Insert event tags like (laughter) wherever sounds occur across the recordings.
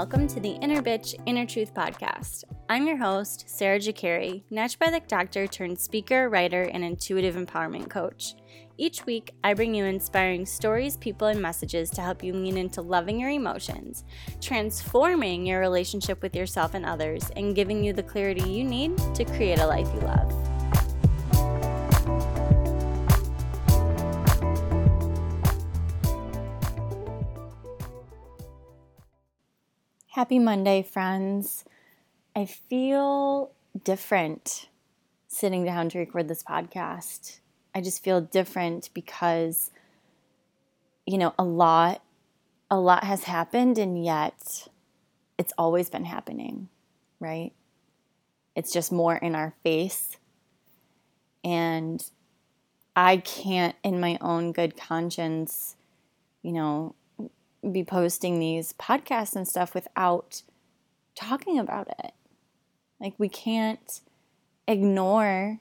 welcome to the Inner Bitch, Inner Truth podcast. I'm your host, Sarah Jakari, naturopathic doctor turned speaker, writer, and intuitive empowerment coach. Each week, I bring you inspiring stories, people, and messages to help you lean into loving your emotions, transforming your relationship with yourself and others, and giving you the clarity you need to create a life you love. Happy Monday, friends. I feel different sitting down to record this podcast. I just feel different because, you know, a lot, a lot has happened, and yet it's always been happening, right? It's just more in our face. And I can't, in my own good conscience, you know, be posting these podcasts and stuff without talking about it. Like we can't ignore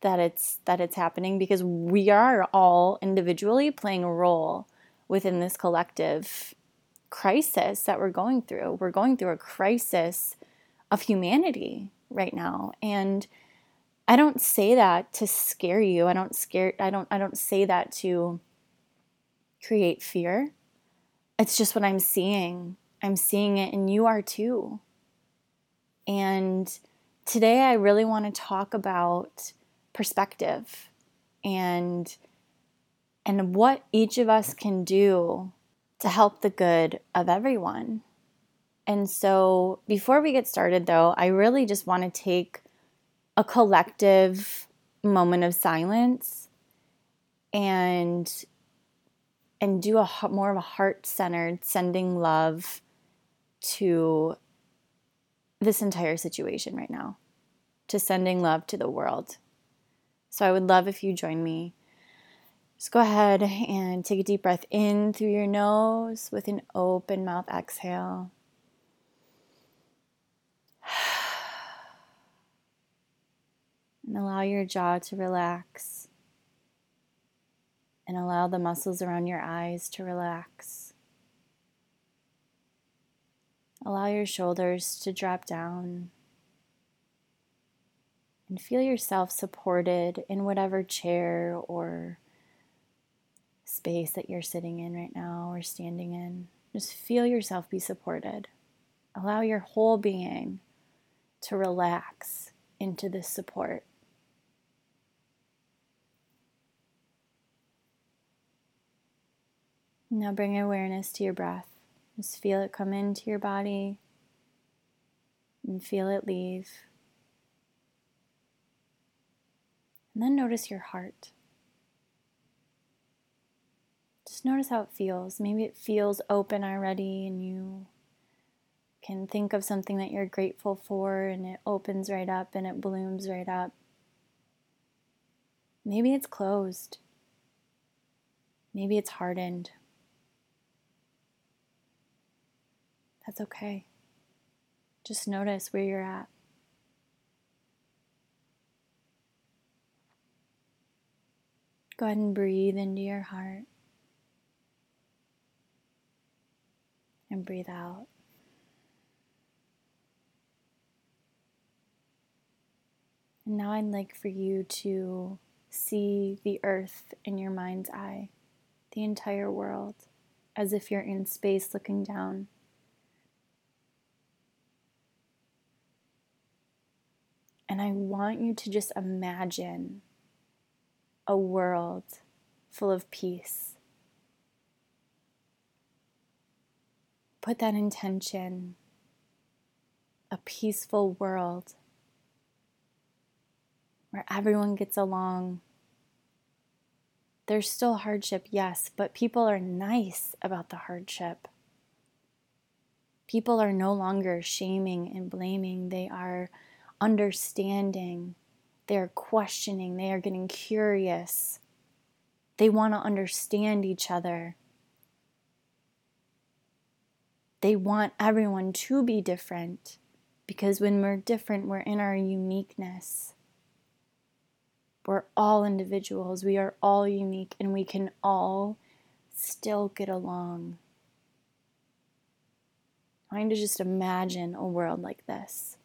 that it's that it's happening because we are all individually playing a role within this collective crisis that we're going through. We're going through a crisis of humanity right now and I don't say that to scare you. I don't scare I don't I don't say that to create fear. It's just what I'm seeing. I'm seeing it, and you are too. And today, I really want to talk about perspective and and what each of us can do to help the good of everyone. And so, before we get started, though, I really just want to take a collective moment of silence and and do a more of a heart-centered sending love to this entire situation right now to sending love to the world. So i would love if you join me. Just go ahead and take a deep breath in through your nose with an open mouth exhale. (sighs) And allow your jaw to relax and allow the muscles around your eyes to relax. Allow your shoulders to drop down and feel yourself supported in whatever chair or space that you're sitting in right now or standing in. Just feel yourself be supported. Allow your whole being to relax into this support. Now bring awareness to your breath. Just feel it come into your body and feel it leave. And then notice your heart. Just notice how it feels. Maybe it feels open already and you can think of something that you're grateful for and it opens right up and it blooms right up. Maybe it's closed. Maybe it's hardened. That's okay. Just notice where you're at. Go ahead and breathe into your heart and breathe out. And now I'd like for you to see the earth in your mind's eye, the entire world, as if you're in space looking down. And I want you to just imagine a world full of peace. Put that intention, a peaceful world where everyone gets along. There's still hardship, yes, but people are nice about the hardship. People are no longer shaming and blaming, they are understanding, they're questioning, they are getting curious. They want to understand each other. They want everyone to be different because when we're different, we're in our uniqueness. We're all individuals, we are all unique, and we can all still get along. Trying to just imagine a world like this.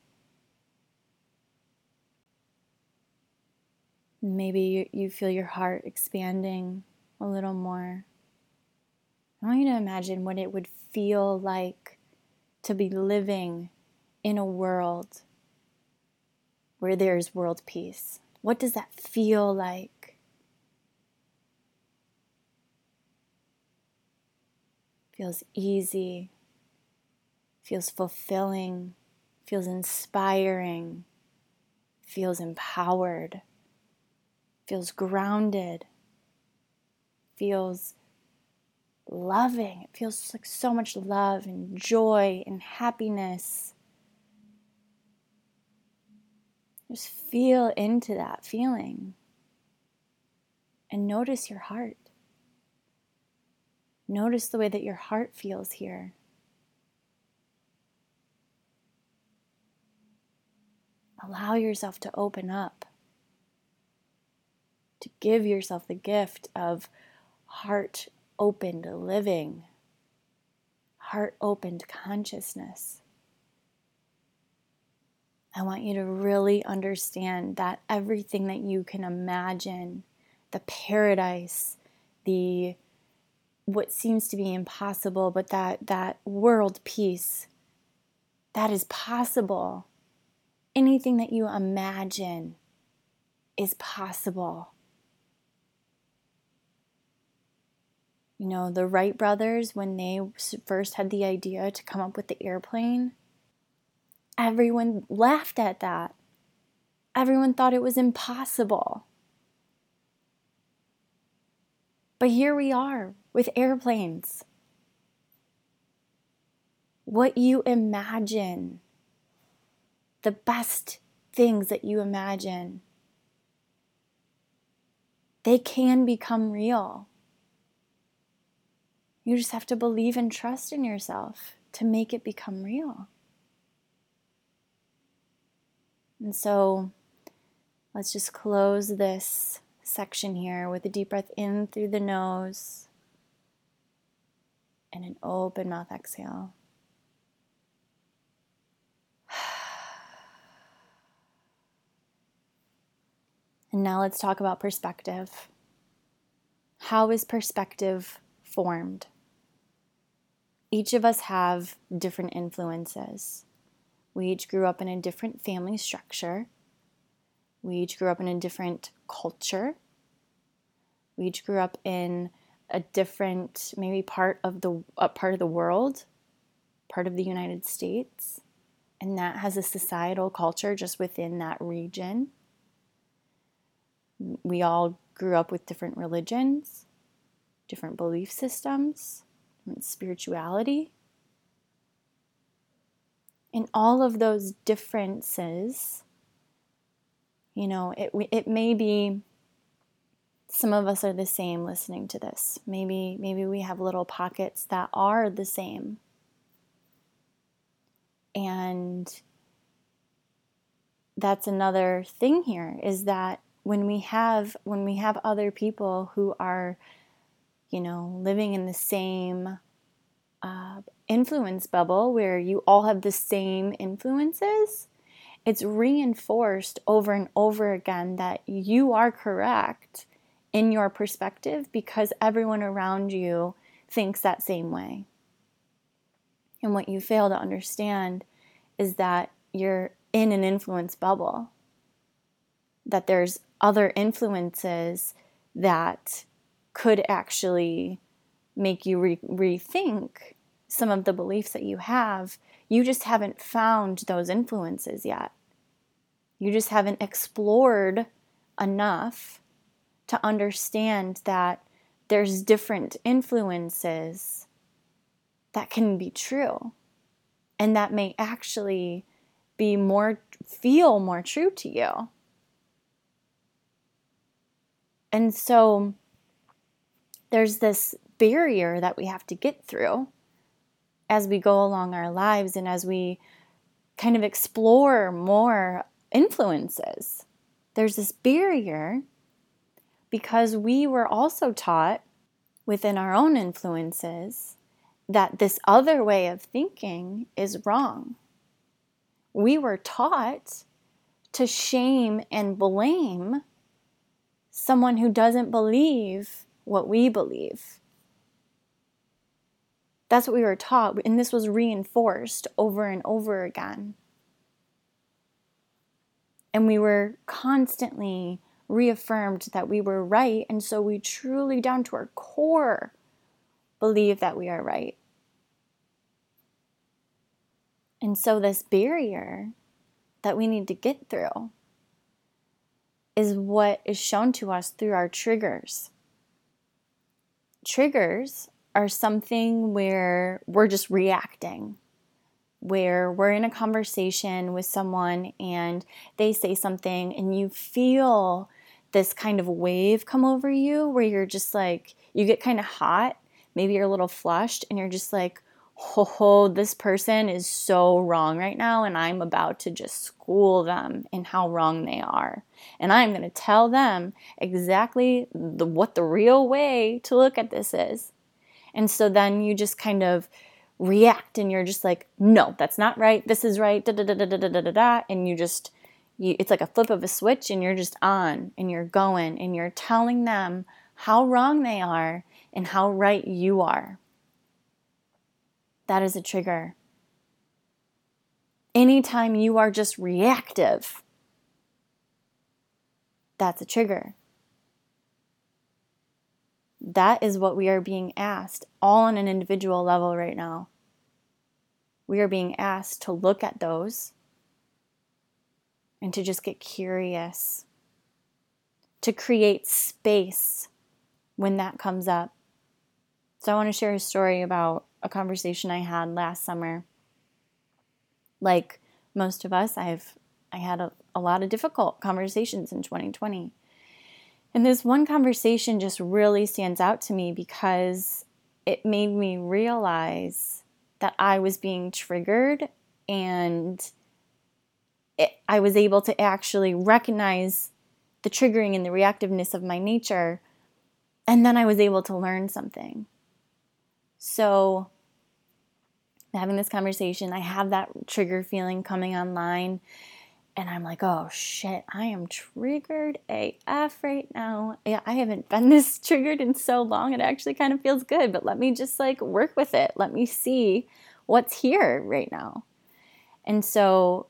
Maybe you, feel your heart expanding a little more. I want you to imagine what it would feel like to be living in a world where there's world peace. What does that feel like? Feels easy, feels fulfilling, feels inspiring, feels empowered, feels grounded, feels loving. It feels like so much love and joy and happiness. Just feel into that feeling and notice your heart. Notice the way that your heart feels here. Allow yourself to open up, to give yourself the gift of heart opened living, heart opened consciousness. I want you to really understand that everything that you can imagine, the paradise, the what seems to be impossible, but that that world peace that is possible. Anything that you imagine is possible. You know, the Wright brothers, when they first had the idea to come up with the airplane, everyone laughed at that. Everyone thought it was impossible. But here we are with airplanes. What you imagine, the best things that you imagine, they can become real. You just have to believe and trust in yourself to make it become real. And so let's just close this section here with a deep breath in through the nose and an open mouth exhale. (sighs) And now let's talk about perspective. How is perspective formed? Each of us have different influences. We each grew up in a different family structure. We each grew up in a different culture. We each grew up in a different, maybe part of the part of the world, part of the United States, and that has a societal culture just within that region. We all grew up with different religions, different belief systems, spirituality. In all of those differences, you know, it, it may be some of us are the same listening to this. Maybe maybe we have little pockets that are the same. And that's another thing here is that when we have when we have other people who are you know, living in the same uh, influence bubble where you all have the same influences, it's reinforced over and over again that you are correct in your perspective because everyone around you thinks that same way. And what you fail to understand is that you're in an influence bubble, that there's other influences that could actually make you re- rethink some of the beliefs that you have. You just haven't found those influences yet. You just haven't explored enough to understand that there's different influences that can be true and that may actually be more feel more true to you. And so there's this barrier that we have to get through as we go along our lives and as we kind of explore more influences. There's this barrier because we were also taught within our own influences that this other way of thinking is wrong. We were taught to shame and blame someone who doesn't believe what we believe. That's what we were taught, and this was reinforced over and over again. And we were constantly reaffirmed that we were right, and so we truly, down to our core, believe that we are right. And so, this barrier that we need to get through is what is shown to us through our triggers. Triggers are something where we're just reacting, where we're in a conversation with someone and they say something and you feel this kind of wave come over you where you're just like, you get kind of hot, maybe you're a little flushed, and you're just like, oh, this person is so wrong right now, and I'm about to just school them in how wrong they are. And I'm going to tell them exactly the, what the real way to look at this is. And so then you just kind of react and you're just like, no, that's not right. This is right. Da da da da da da da da. And you just, you, it's like a flip of a switch and you're just on and you're going and you're telling them how wrong they are and how right you are. That is a trigger. Anytime you are just reactive, that's a trigger. That is what we are being asked, all on an individual level right now. We are being asked to look at those and to just get curious, to create space when that comes up. So, I want to share a story about a conversation I had last summer. Like most of us, I've I had a, a lot of difficult conversations in 2020. And this one conversation just really stands out to me because it made me realize that I was being triggered and it, I was able to actually recognize the triggering and the reactiveness of my nature. And then I was able to learn something. So, having this conversation, I have that trigger feeling coming online. And I'm like, oh shit, I am triggered AF right now. Yeah, I haven't been (laughs) this triggered in so long. It actually kind of feels good, but let me just like work with it. Let me see what's here right now. And so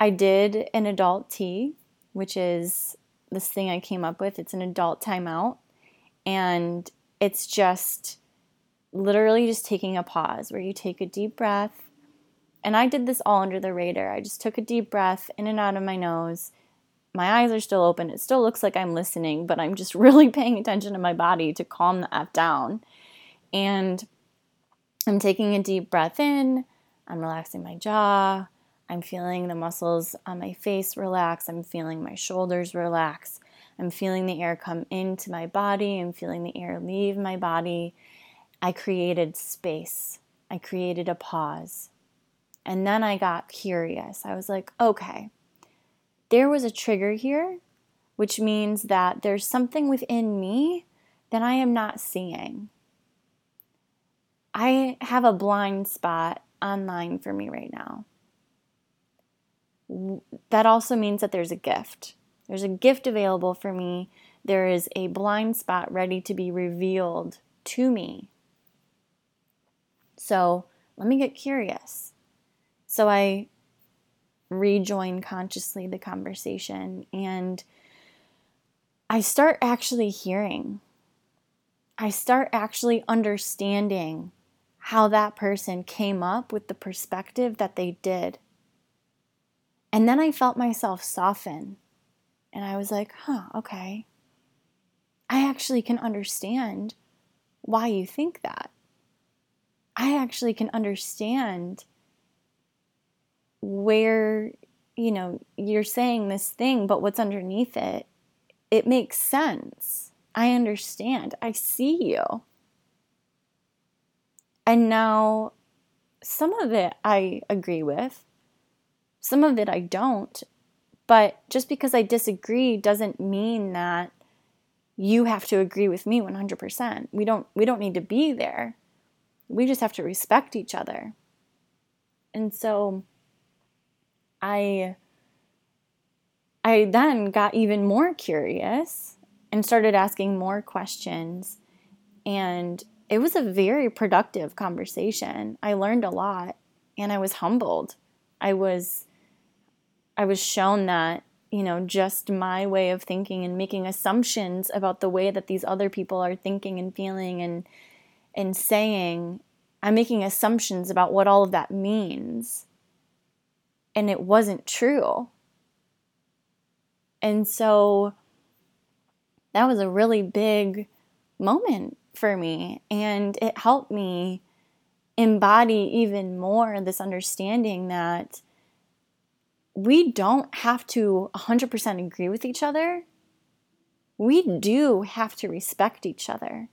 I did an adult tea, which is this thing I came up with. It's an adult timeout. And it's just literally just taking a pause where you take a deep breath. And I did this all under the radar. I just took a deep breath in and out of my nose. My eyes are still open. It still looks like I'm listening, but I'm just (laughs) really paying attention to my body to calm the F down. And I'm taking a deep breath in. I'm relaxing my jaw. I'm feeling the muscles on my face relax. I'm feeling my shoulders relax. I'm feeling the air come into my body. I'm feeling the air leave my body. I created space, I created a pause. And then I got curious. I was like, okay, there was a trigger here, which means that there's something within me that I am not seeing. I have a blind spot online for me right now. That also means that there's a gift. There's a gift available for me. There is a blind spot ready to be revealed to me so let me get curious. So I rejoin consciously the conversation and I start actually hearing. I start actually understanding how that person came up with the perspective that they did. And then I felt myself soften. And I was like, huh, okay. I actually can understand why you think that. I actually can understand where, you know, you're saying this thing, but what's underneath it, it makes sense. I understand. I see you. And now, some of it I agree with, some of it I don't. But just because I disagree doesn't mean that you have to agree with me 100%. We don't we don't need to be there. We just have to respect each other. And so I I then got even more curious and started asking more questions and it was a very productive conversation. I learned a lot and I was humbled. I was I was shown that, you know, just my way of thinking and making assumptions about the way that these other people are thinking and feeling and and saying, I'm making assumptions about what all of that means. And it wasn't true. And so that was a really big moment for me. And it helped me embody even more this understanding that we don't have to 100% agree with each other. We do have to respect each other.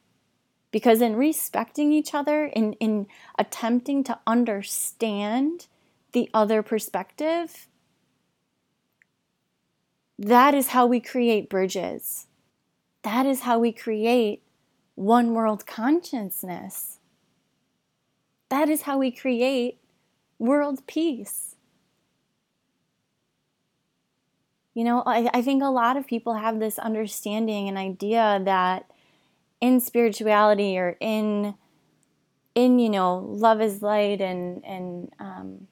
Because in respecting each other, in, in attempting to understand the other perspective, that is how we create bridges. That is how we create one world consciousness. That is how we create world peace. You know, I, I think a lot of people have this understanding and idea that in spirituality or in in you know love is light and and um,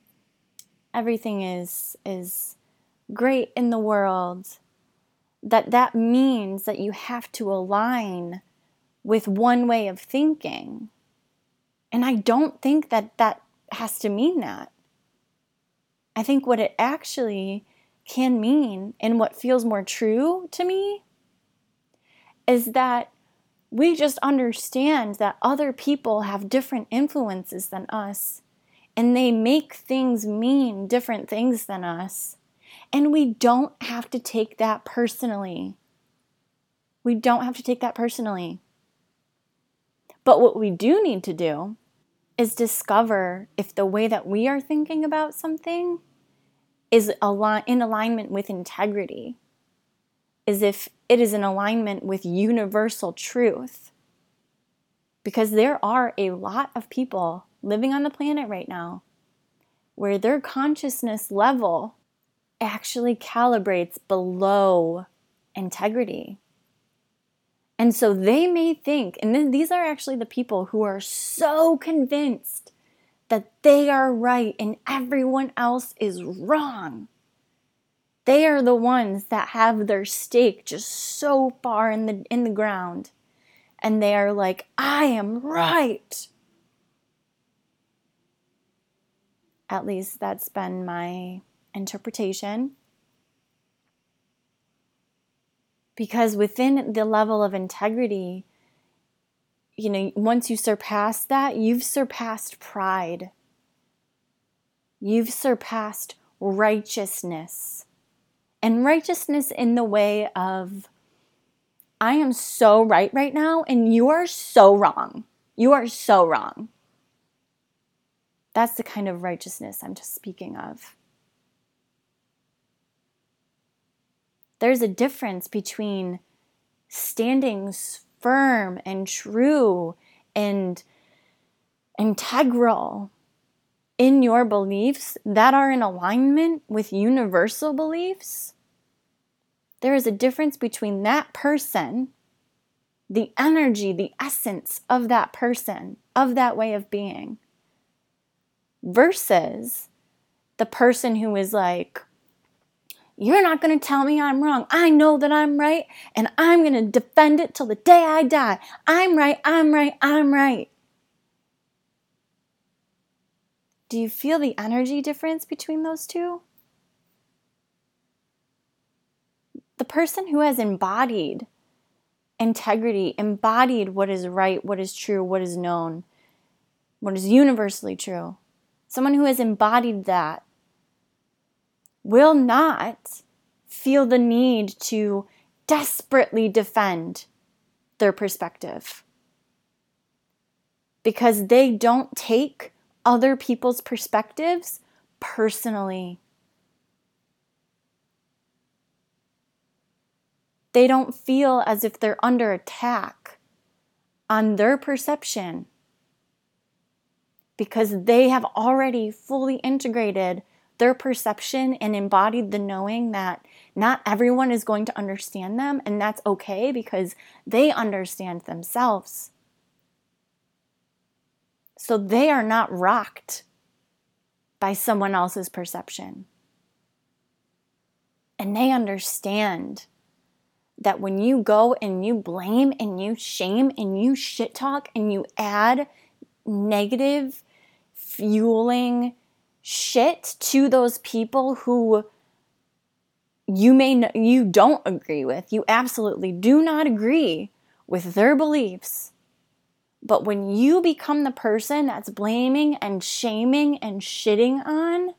everything is is great in the world that that means that you have to align with one way of thinking. And i don't think that that has to mean that. I think what it actually can mean and what feels more true to me is that we just understand that other people have different influences than us and they make things mean different things than us. And we don't have to take that personally. We don't have to take that personally. But what we do need to do is discover if the way that we are thinking about something is in alignment with integrity is if it is in alignment with universal truth. Because there are a lot of people living on the planet right now where their consciousness level actually calibrates below integrity. And so they may think, and these are actually the people who are so convinced that they are right and everyone else is wrong they are the ones that have their stake just so far in the in the ground and they are like I am right. At least that's been my interpretation. Because within the level of integrity, you know, once you surpass that, you've surpassed pride. You've surpassed righteousness and righteousness in the way of I am so right right now and you are so wrong. You are so wrong. That's the kind of righteousness I'm just speaking of. There's a difference between standing firm and true and integral in your beliefs that are in alignment with universal beliefs, there is a difference between that person, the energy, the essence of that person, of that way of being, versus the person who is like, you're not going to tell me I'm wrong. I know that I'm right, and I'm going to defend it till the day I die. I'm right, I'm right, I'm right. Do you feel the energy difference between those two? The person who has embodied integrity, embodied what is right, what is true, what is known, what is universally true, someone who has embodied that will not feel the need to desperately defend their perspective because they don't take other people's perspectives personally. They don't feel as if they're under attack on their perception. because they have already fully integrated their perception and embodied the knowing that not everyone is going to understand them, and that's okay because they understand themselves. So they are not rocked by someone else's perception. And they understand that when you go and you blame and you shame and you shit talk and you add negative, fueling shit to those people who you may you don't agree with, you absolutely do not agree with their beliefs. But when you become the person that's blaming and shaming and shitting on,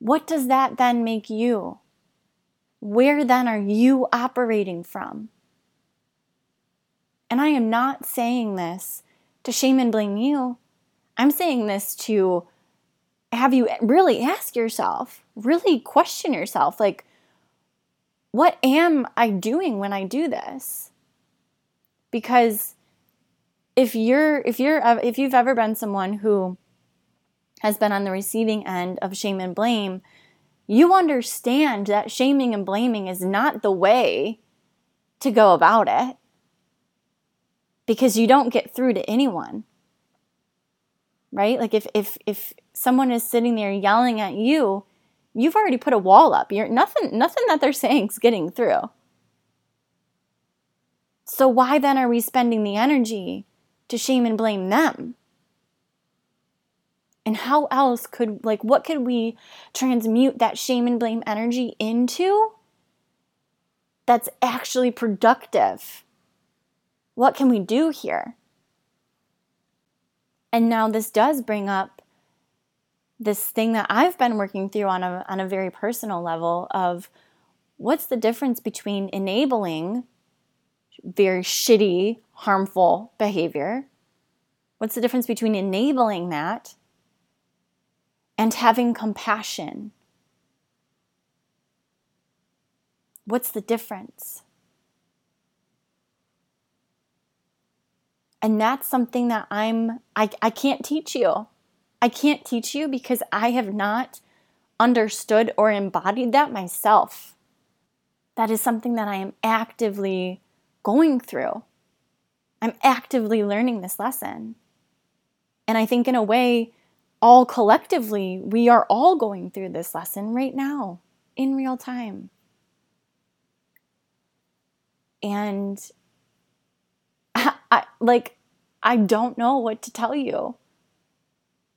what does that then make you? Where then are you operating from? And I am not saying this to shame and blame you. I'm saying this to have you really ask yourself, really question yourself like, what am I doing when I do this? Because if you're if you're uh, if you've ever been someone who has been on the receiving end of shame and blame, you understand that shaming and blaming is not the way to go about it because you don't get through to anyone. Right? Like if if if someone is sitting there yelling at you, you've already put a wall up. You're nothing nothing that they're (laughs) saying is getting through. So why then are we spending the energy to shame and blame them? And how else could, like, what could we transmute that shame and blame energy into that's actually productive? What can we do here? And now this does bring up this thing that I've been working through on a, on a very personal level of what's the difference between enabling very shitty, harmful behavior? What's the difference between enabling that and having compassion. What's the difference? And that's something that I'm, I, I can't teach you. I can't teach you because I have not understood or embodied that myself. That is something that I am actively going through. I'm actively learning this lesson. And I think, in a way, all collectively, we are all going through this lesson right now in real time. And I, I, like, I don't know what to tell you.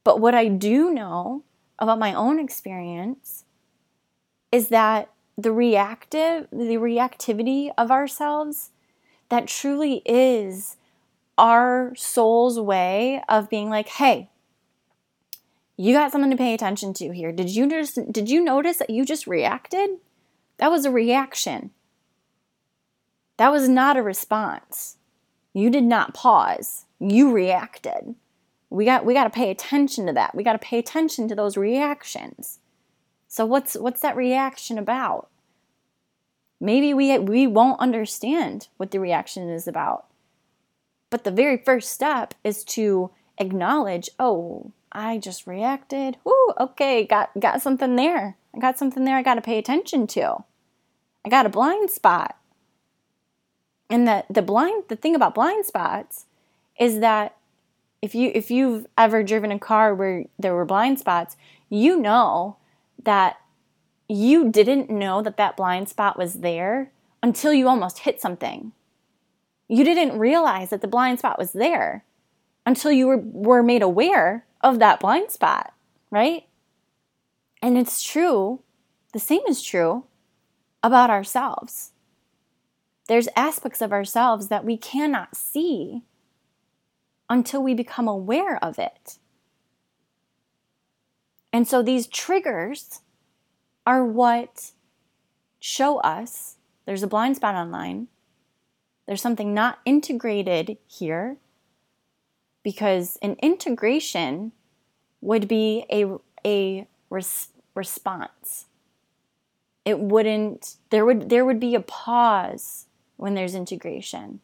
But what I do know about my own experience is that the reactive, the reactivity of ourselves, that truly is our soul's way of being like, hey, you got something to pay attention to here. Did you just did you notice that you just reacted? That was a reaction. That was not a response. You did not pause. You reacted. We got we got to pay attention to that. We got to pay attention to those reactions. So what's what's that reaction about? Maybe we we won't understand what the reaction is about. But the very first step is to acknowledge, oh, I just reacted. Whoo, okay, got got something there. I got something there I got to pay attention to. I got a blind spot. And the the blind the thing about blind spots is that if you if you've ever driven a car where there were blind spots, you know that you didn't know that that blind spot was there until you almost hit something. You didn't realize that the blind spot was there until you were, were made aware of that blind spot, right? And it's true, the same is true about ourselves. There's aspects of ourselves that we cannot see until we become aware of it. And so these triggers are what show us there's a blind spot online. There's something not integrated here because an integration would be a, a res- response. It wouldn't, there would, there would be a pause when there's integration.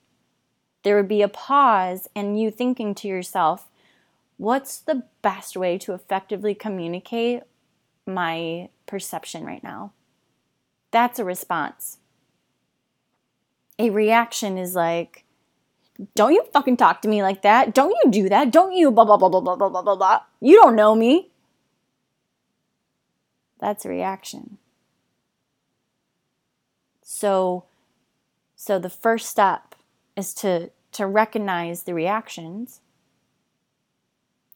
there would be a pause and you thinking to yourself, what's the best way to effectively communicate my perception right now? That's a response. A reaction is like, don't you fucking talk to me like that. Don't you do that. Don't you blah, blah, blah, blah, blah, blah, blah, blah. You don't know me. That's a reaction. So, so the first step is to, to recognize the reactions.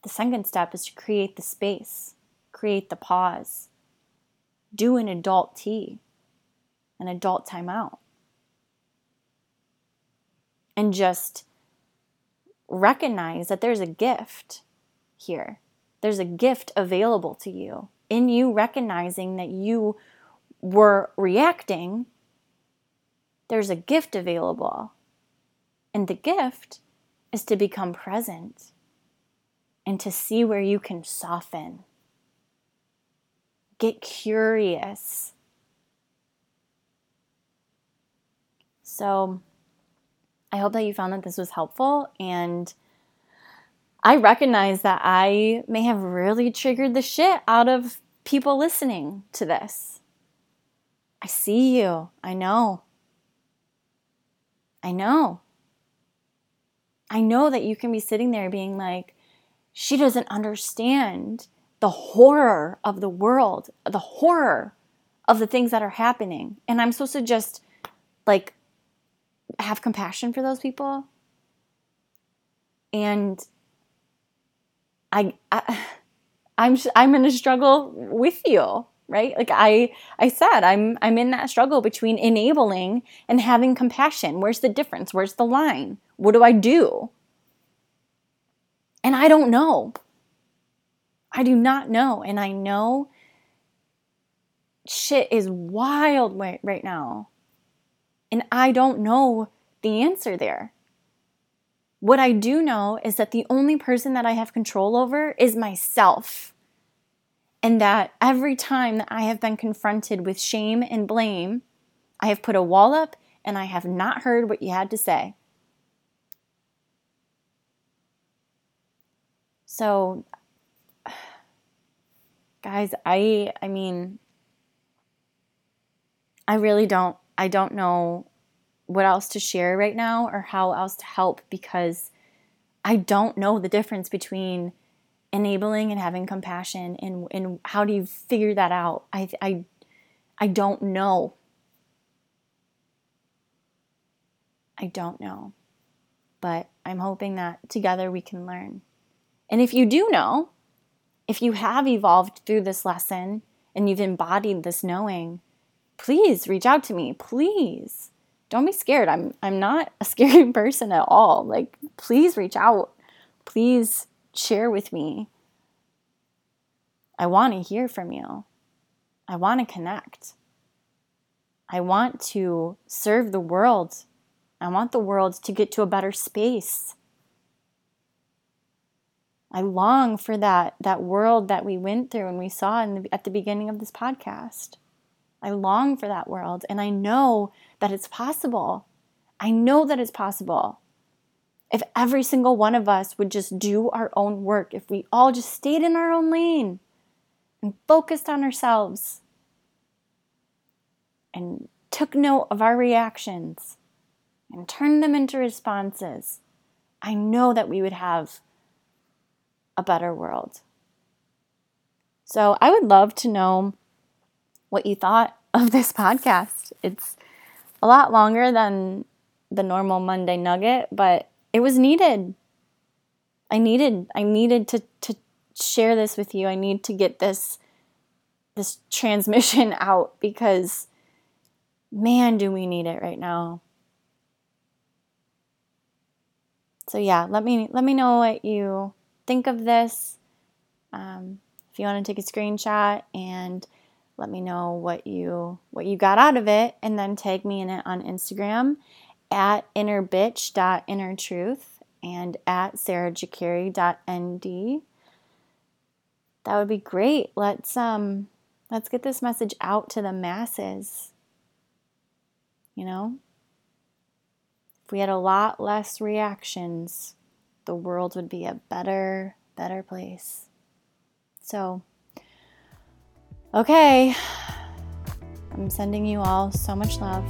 The second step is to create the space, create the pause, do an adult tea, an adult timeout and just recognize that there's a gift here. There's a gift available to you. In you recognizing that you were reacting, there's a gift available. And the gift is to become present and to see where you can soften. Get curious. So, I hope that you found that this was helpful. And I recognize that I may have really triggered the shit out of people listening to this. I see you. I know. I know. I know that you can be sitting there being like, she doesn't understand the horror of the world, the horror of the things that are happening. And I'm supposed to just like have compassion for those people and I, I (sighs) I'm I'm in a struggle with you, right? Like I I said, I'm I'm in that struggle between enabling and having compassion. Where's the difference? Where's the line? What do I do? And I don't know. I do not know, and I know shit is wild right, now. And I don't know the answer there. What I do know is that the only person that I have control over is myself. And that every time that I have been confronted with shame and blame, I have put a wall up and I have not heard what you had to say. So guys, I I mean I really don't I don't know what else to share right now or how else to help because I don't know the difference between enabling and having compassion and, and how do you figure that out? I, I, I don't know. I don't know. But I'm hoping that together we can learn. And if you do know, if you have evolved through this lesson and you've embodied this knowing, please reach out to me. Please don't be scared. I'm I'm not a (laughs) scary person at all. Like please reach out. Please share with me. I want to hear from you. I want to connect. I want to serve the world. I want the world to get to a better space. I long for that that world that we went through and we saw the, at the beginning of this podcast. I long for that world and I know that it's possible. I know that it's possible. If every single one of us would just do our own work, if we all just stayed in our own lane and focused on ourselves and took note of our reactions and turned them into responses, I know that we would have a better world. So I would love to know what you thought (laughs) of this podcast. It's a lot longer than the normal Monday nugget, but it was needed. I needed I needed to to share this with you. I need to get this this (laughs) transmission out because man, do we need it right now. So yeah, let me let me know what you think of this. Um, if you want to take a screenshot and let me know what you what you got out of it and then tag me in it on Instagram at innerbitch.innertruth and at sarahjakari.nd. That would be great. Let's um let's get this message out to the masses. You know? if we had a lot less reactions, the world would be a better, better place. So, okay, I'm sending you all so much love.